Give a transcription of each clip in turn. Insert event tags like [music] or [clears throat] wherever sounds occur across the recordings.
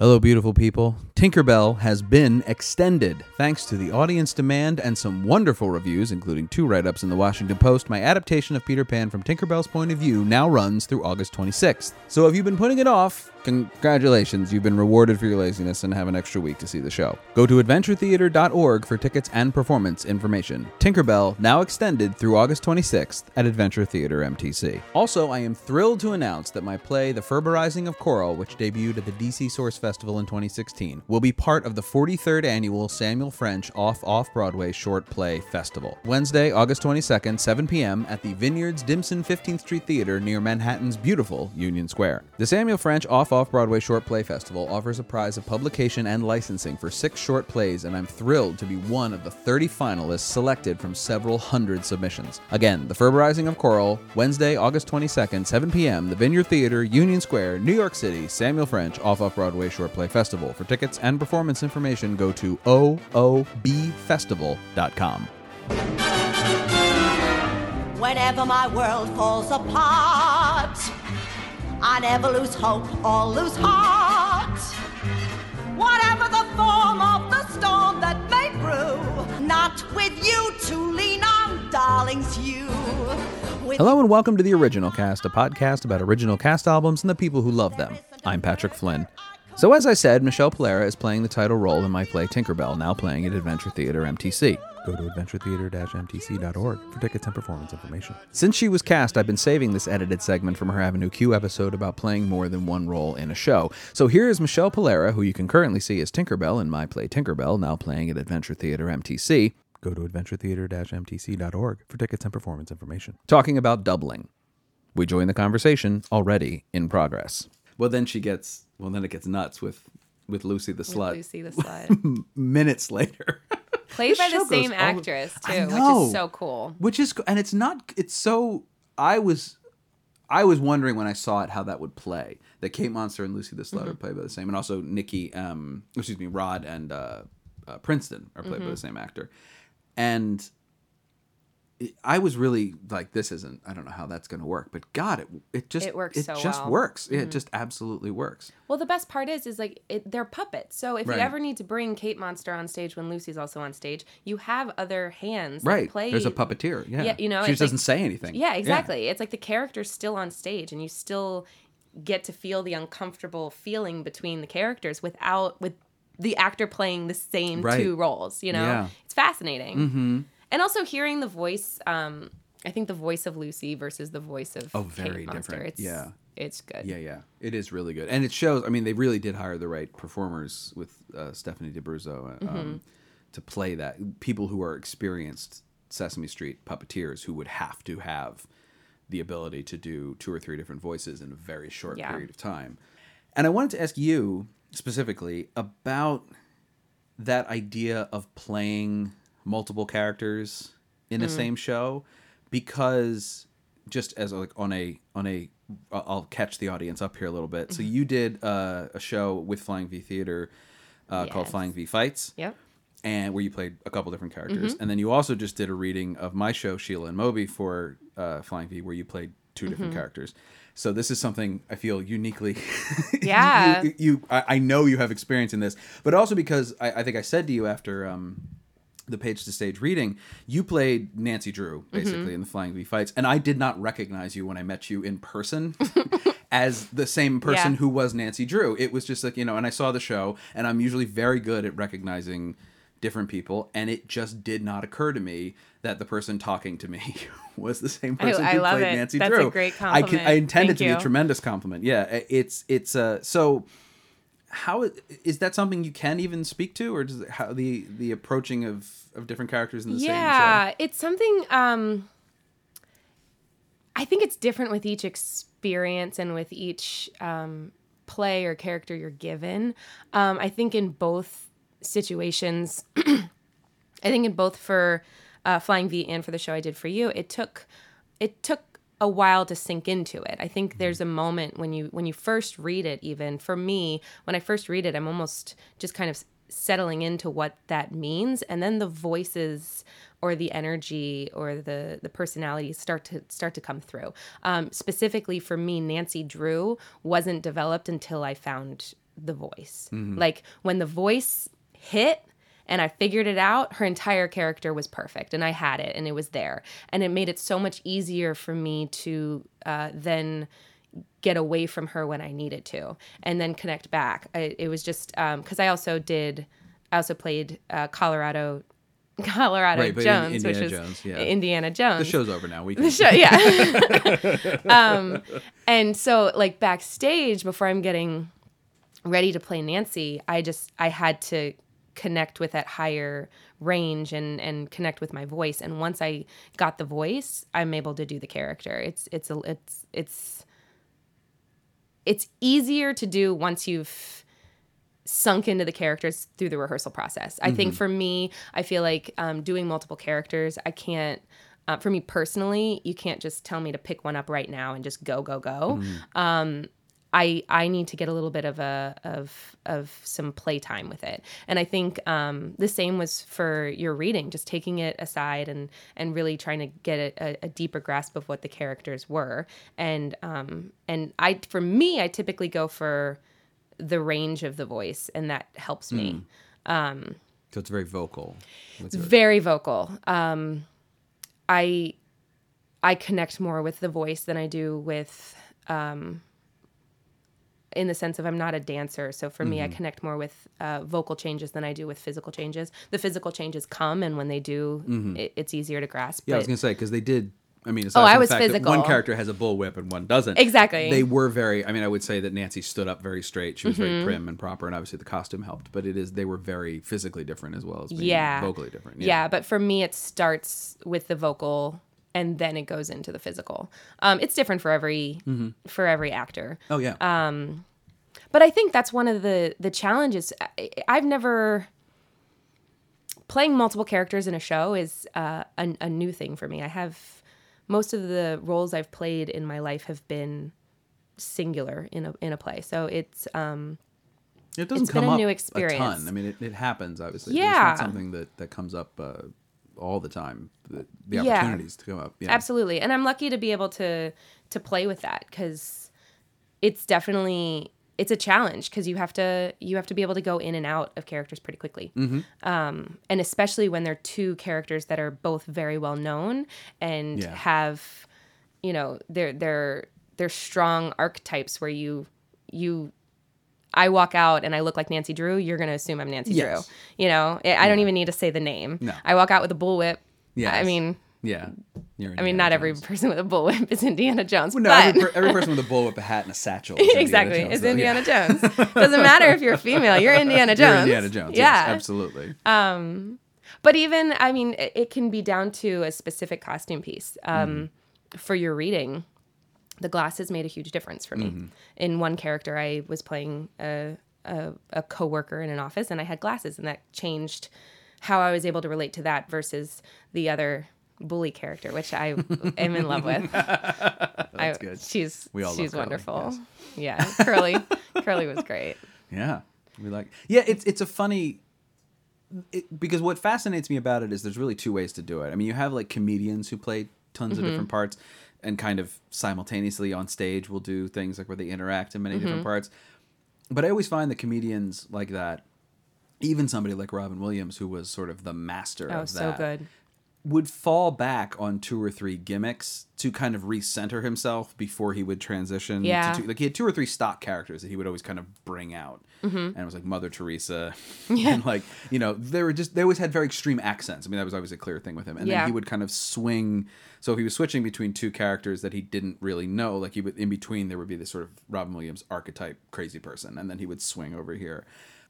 Hello, beautiful people. Tinkerbell has been extended. Thanks to the audience demand and some wonderful reviews, including two write ups in the Washington Post, my adaptation of Peter Pan from Tinkerbell's point of view now runs through August 26th. So if you've been putting it off, congratulations, you've been rewarded for your laziness and have an extra week to see the show. Go to adventuretheater.org for tickets and performance information. Tinkerbell now extended through August 26th at Adventure Theater MTC. Also, I am thrilled to announce that my play, The Ferberizing of Coral, which debuted at the DC Source Festival in 2016, will be part of the 43rd annual Samuel French Off Off Broadway Short Play Festival. Wednesday, August 22nd, 7 p.m. at the Vineyards Dimson 15th Street Theater near Manhattan's beautiful Union Square. The Samuel French Off Off Broadway Short Play Festival offers a prize of publication and licensing for six short plays, and I'm thrilled to be one of the 30 finalists selected from several hundred submissions. Again, The Ferberizing of Coral, Wednesday, August 22nd, 7 p.m., the Vineyard Theater, Union Square, New York City, Samuel French Off Off Broadway Short Play Festival. For tickets and performance information, go to oobfestival.com. Whenever my world falls apart, I never lose hope or lose heart. Whatever the form of the storm that may brew, not with you to lean on, darlings, you. Hello and welcome to The Original Cast, a podcast about original cast albums and the people who love them. I'm Patrick Flynn. So, as I said, Michelle Polera is playing the title role in my play Tinkerbell, now playing at Adventure Theater MTC. Go to adventuretheater-mtc.org for tickets and performance information. Since she was cast, I've been saving this edited segment from her Avenue Q episode about playing more than one role in a show. So here is Michelle Polera, who you can currently see as Tinkerbell in my play Tinkerbell, now playing at Adventure Theater MTC. Go to adventuretheater-mtc.org for tickets and performance information. Talking about doubling. We join the conversation already in progress. Well, then she gets. Well, then it gets nuts with with Lucy the slut. Lucy the [laughs] slut. Minutes later, [laughs] Played by the same actress I too, which is so cool. which is and it's not. It's so. I was. I was wondering when I saw it how that would play. That Kate Monster and Lucy the Slut Mm-hmm. are played by the same, and also Nicky, um, excuse me, Rod and uh, uh, Princeton are played by Mm-hmm. the same actor, and I was really like, this isn't. I don't know how that's going to work, but God, it it just It works so just well. Mm-hmm. works. It just absolutely works. Well, the best part is, is like it, they're puppets. So if Right. you ever need to bring Kate Monster on stage when Lucy's also on stage, you have other hands Right. play. There's a puppeteer. Yeah. Yeah, you know, she just doesn't say anything. Yeah, exactly. It's like the character's still on stage, and you still get to feel the uncomfortable feeling between the characters without with the actor playing the same Right. two roles. You know, Yeah. it's fascinating. Mm-hmm. And also hearing the voice. Um, I think the voice of Lucy versus the voice of Oh, very Kate Monster. different. It's, Yeah. it's good. Yeah, yeah, it is really good, and it shows. I mean, they really did hire the right performers with uh, Stephanie D'Abruzzo um, Mm-hmm. to play that. People who are experienced Sesame Street puppeteers who would have to have the ability to do two or three different voices in a very short Yeah. period of time. And I wanted to ask you specifically about that idea of playing multiple characters in the Mm. same show because just as like on a on a I'll catch the audience up here a little bit. So you did uh, a show with Flying V Theater uh, called Flying V Fights Yep. and where you played a couple different characters. Mm-hmm. And then you also just did a reading of my show, Sheila and Moby, for uh, Flying V, where you played two different Mm-hmm. characters. So this is something I feel uniquely. [laughs] Yeah. you, you I, I know you have experience in this, but also because I, I think I said to you after um, the page to stage reading, you played Nancy Drew basically Mm-hmm. in the Flying V fights, and I did not recognize you when I met you in person. [laughs] As the same person Yeah. who was Nancy Drew. It was just like, you know, and I saw the show, and I'm usually very good at recognizing different people, and it just did not occur to me that the person talking to me [laughs] was the same person I who love played it. Nancy That's a Drew. great I, can, I intended Thank to be a tremendous compliment. Yeah, it's it's uh so. How is that something you can even speak to, or does how the the approaching of of different characters in the same show? yeah it's something um i think it's different with each experience and with each um play or character you're given um i think in both situations [clears throat] i think in both for uh, flying v and for the show i did for you it took it took a while to sink into it. I think there's a moment when you when you first read it even for me when I first read it I'm almost just kind of settling into what that means and then the voices or the energy or the the personalities start to start to come through. Um, specifically for me Nancy Drew wasn't developed until I found the voice. Mm-hmm. Like when the voice hit and I figured it out, her entire character was perfect and I had it and it was there. And it made it so much easier for me to uh, then get away from her when I needed to and then connect back. I, it was just because I also did, I also played uh, Colorado. [laughs] Colorado Right, Jones, Indiana which is Jones, yeah. Indiana Jones. The show's over now. We can. The show, yeah. [laughs] [laughs] um, and so, like backstage, before I'm getting ready to play Nancy, I just I had to connect with that higher range and and connect with my voice. And once I got the voice, I'm able to do the character. It's it's a it's it's it's easier to do once you've sunk into the characters through the rehearsal process. I think for me, I feel like um, doing multiple characters, I can't. Uh, for me personally, you can't just tell me to pick one up right now and just go go go. Um, I I need to get a little bit of a of of some playtime with it, and I think um, the same was for your reading. Just taking it aside and and really trying to get a, a deeper grasp of what the characters were, and um, and I for me, I typically go for the range of the voice, and that helps me. So it's very vocal. It's Very vocal. Um, I I connect more with the voice than I do with um, in the sense of I'm not a dancer. So for Mm-hmm. me, I connect more with uh, vocal changes than I do with physical changes. The physical changes come, and when they do, it, it's easier to grasp. Mm-hmm. Yeah, I was gonna say because they did. I mean, Oh, I was physical. one character has a bullwhip and one doesn't. Exactly. They were very. I mean, I would say that Nancy stood up very straight. She was very prim and proper, and obviously the costume helped. But it is they were very physically different as well as being yeah vocally different. yeah. but for me it starts with the vocal and then it goes into the physical um, it's different for every for every actor Oh yeah. Um, but i think that's one of the the challenges I, i've never playing multiple characters in a show is uh, a, a new thing for me i have most of the roles i've played in my life have been singular in a in a play so it's um it doesn't it's been come a up new a experience. ton. I mean, it, it happens obviously. Yeah. It's not something that that comes up uh, all the time. The, the Yeah. opportunities to come up. Yeah. absolutely and i'm lucky to be able to to play with that because it's definitely it's a challenge because you have to you have to be able to go in and out of characters pretty quickly Mm-hmm. um, and especially when they're two characters that are both very well known and Yeah. have you know they're they're they're strong archetypes where you you I walk out and I look like Nancy Drew, you're going to assume I'm Nancy Yes. Drew. You know, I don't even need to say the name. No. I walk out with a bullwhip. Yeah. I mean, Yeah. You're I mean, Indiana not every person with a bullwhip is Indiana Jones, No, but every, per- every person with a bullwhip, a hat, and a satchel. is Indiana exactly, Jones, it's though. Yeah. Indiana Jones. Doesn't matter if you're a female, you're [laughs] Indiana Jones. You're Indiana Jones. Yeah, Yes, absolutely. but even I mean, it, it can be down to a specific costume piece. Um, Mm-hmm. For your reading, the glasses made a huge difference for me. Mm-hmm. In one character, I was playing a, a a coworker in an office, and I had glasses, and that changed how I was able to relate to that versus the other bully character, which I am in love with. [laughs] That's good. She's We all love she's Curly, wonderful. Yeah, Curly, Curly was great. Yeah, we like. Yeah, it's it's a funny. It, because what fascinates me about it is there's really two ways to do it. I mean, you have like comedians who play tons of different parts and kind of simultaneously on stage will do things like where they interact in many different mm-hmm. parts. But I always find that comedians like that, even somebody like Robin Williams, who was sort of the master Oh, of so that, good. Would fall back on two or three gimmicks to kind of recenter himself before he would transition. Yeah. To two, like he had two or three stock characters that he would always kind of bring out, mm-hmm. and it was like Mother Teresa, [laughs] and like you know they were just they always had very extreme accents. I mean that was always a clear thing with him, and Yeah. then he would kind of swing. So if he was switching between two characters that he didn't really know, like he would in between there would be this sort of Robin Williams archetype crazy person, and then he would swing over here.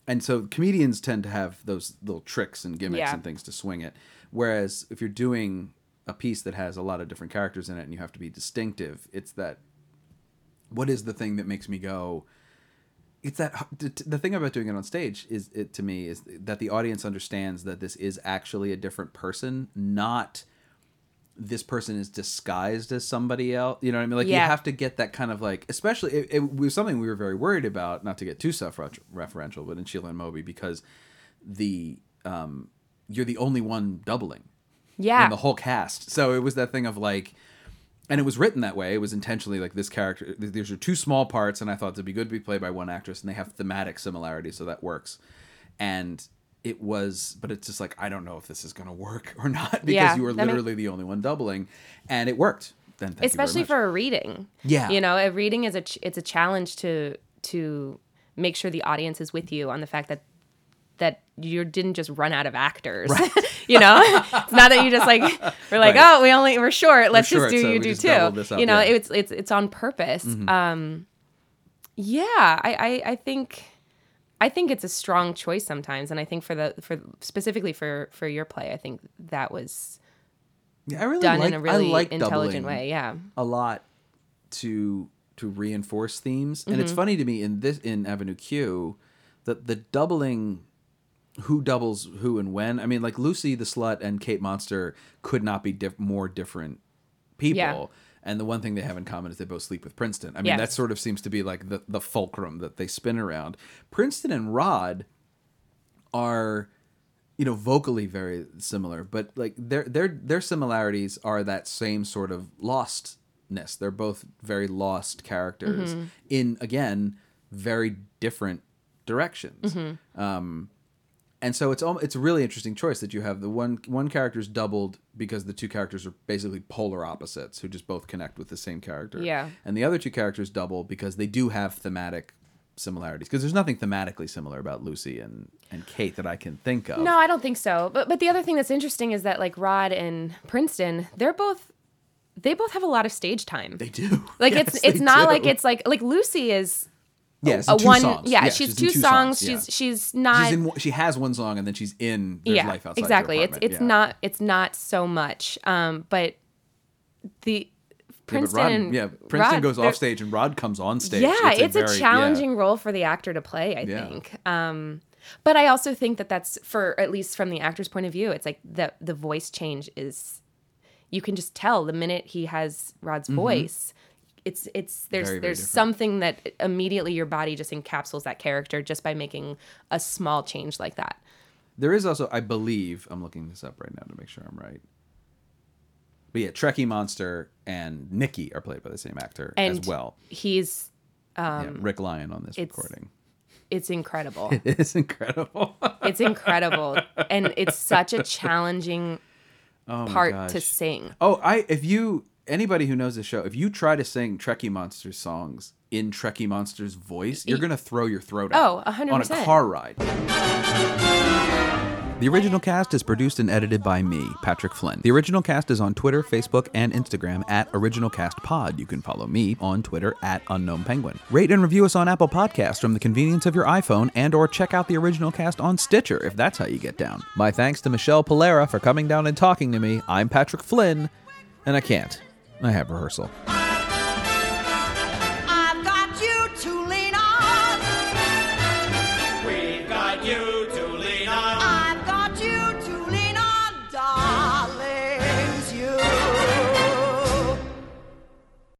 And so comedians tend to have those little tricks and gimmicks Yeah. and things to swing it. Whereas if you're doing a piece that has a lot of different characters in it and you have to be distinctive, it's that what is the thing that makes me go it's that the thing about doing it on stage is it to me is that the audience understands that this is actually a different person, not this person is disguised as somebody else. You know what I mean? Like you have to get that kind of like, especially it, it was something we were very worried about. Not to get too self-referential, but in Sheila and Moby because the um, you're the only one doubling Yeah. in the whole cast. So it was that thing of like, and it was written that way. It was intentionally like this character. These are two small parts, and I thought it'd be good to be played by one actress, and they have thematic similarities, so that works. And it was, but it's just like I don't know if this is going to work [laughs] or not because Yeah, you were literally the only one doubling, and it worked. Then thank especially you very much. for a reading. Yeah. you know, a reading is a ch- it's a challenge to to make sure the audience is with you on the fact that that you didn't just run out of actors. [laughs] you know, it's not that you just like [laughs] we're like Right. oh we only we're short. Let's short, just do so you do too. up, you know, yeah. Mm-hmm. it's it's it's on purpose. Um, yeah, I, I I think. I think it's a strong choice sometimes, and I think for the for specifically for for your play, I think that was Yeah, I really done like, in a really like intelligent way. Yeah, a lot to to reinforce themes and Mm-hmm. it's funny to me in this in avenue q that the doubling who doubles who and when i mean like lucy the slut and kate monster could not be diff- more different people Yeah. And the one thing they have in common is they both sleep with princeton. I mean Yes. that sort of seems to be like the, the fulcrum that they spin around. Princeton and rod are you know vocally very similar but like their their their similarities are that same sort of lostness. They're both very lost characters in again very different directions. Um and so it's it's a really interesting choice that you have the one one character's doubled because the two characters are basically polar opposites who just both connect with the same character Yeah. and the other two characters double because they do have thematic similarities because there's nothing thematically similar about Lucy and and Kate that I can think of. No, I don't think so. But but the other thing that's interesting is that like Rod and Princeton, they're both they both have a lot of stage time. They do. [laughs] like Yes, it's it's not do. like it's like like Lucy is yes, a two one songs. yeah, Yeah, she's, in two, songs. yeah. She's she's not She's in, she has one song and then she's in There's yeah Life Outside Your exactly. It's it's Yeah. not it's not so much. Um, but the Yeah, Princeton Rod- and yeah, Princeton Rod, goes off stage and Rod comes on stage. Yeah, it's, a, very- yeah. challenging role for the actor to play, I Yeah. think. Um, but I also think that that's for at least from the actor's point of view, it's like the the voice change is you can just tell the minute he has Rod's voice. It's it's there's. Very, very there's different. something that immediately your body just encapsulates that character just by making a small change like that. There is also, I believe, I'm looking this up right now to make sure I'm right. But yeah, Trekkie Monster and Nicky are played by the same actor And as well. He's yeah, Rick Lyon on this Um, it's- recording. it's incredible. [laughs] It is incredible. it's incredible. And it's such a [laughs] challenging oh part gosh. to sing. Oh, I if you anybody who knows the show, if you try to sing Trekkie Monster songs in Trekkie Monster's voice, you're gonna throw your throat out. Oh, 100%. On a car ride. The original cast is produced and edited by me, Patrick Flynn. The original cast is on Twitter, Facebook, and Instagram at OriginalCastPod. You can follow me on Twitter at UnknownPenguin. Rate and review us on Apple Podcasts from the convenience of your iPhone and or check out the original cast on Stitcher if that's how you get down. My thanks to Michelle Polera for coming down and talking to me. I'm Patrick Flynn, and I can't. I have rehearsal.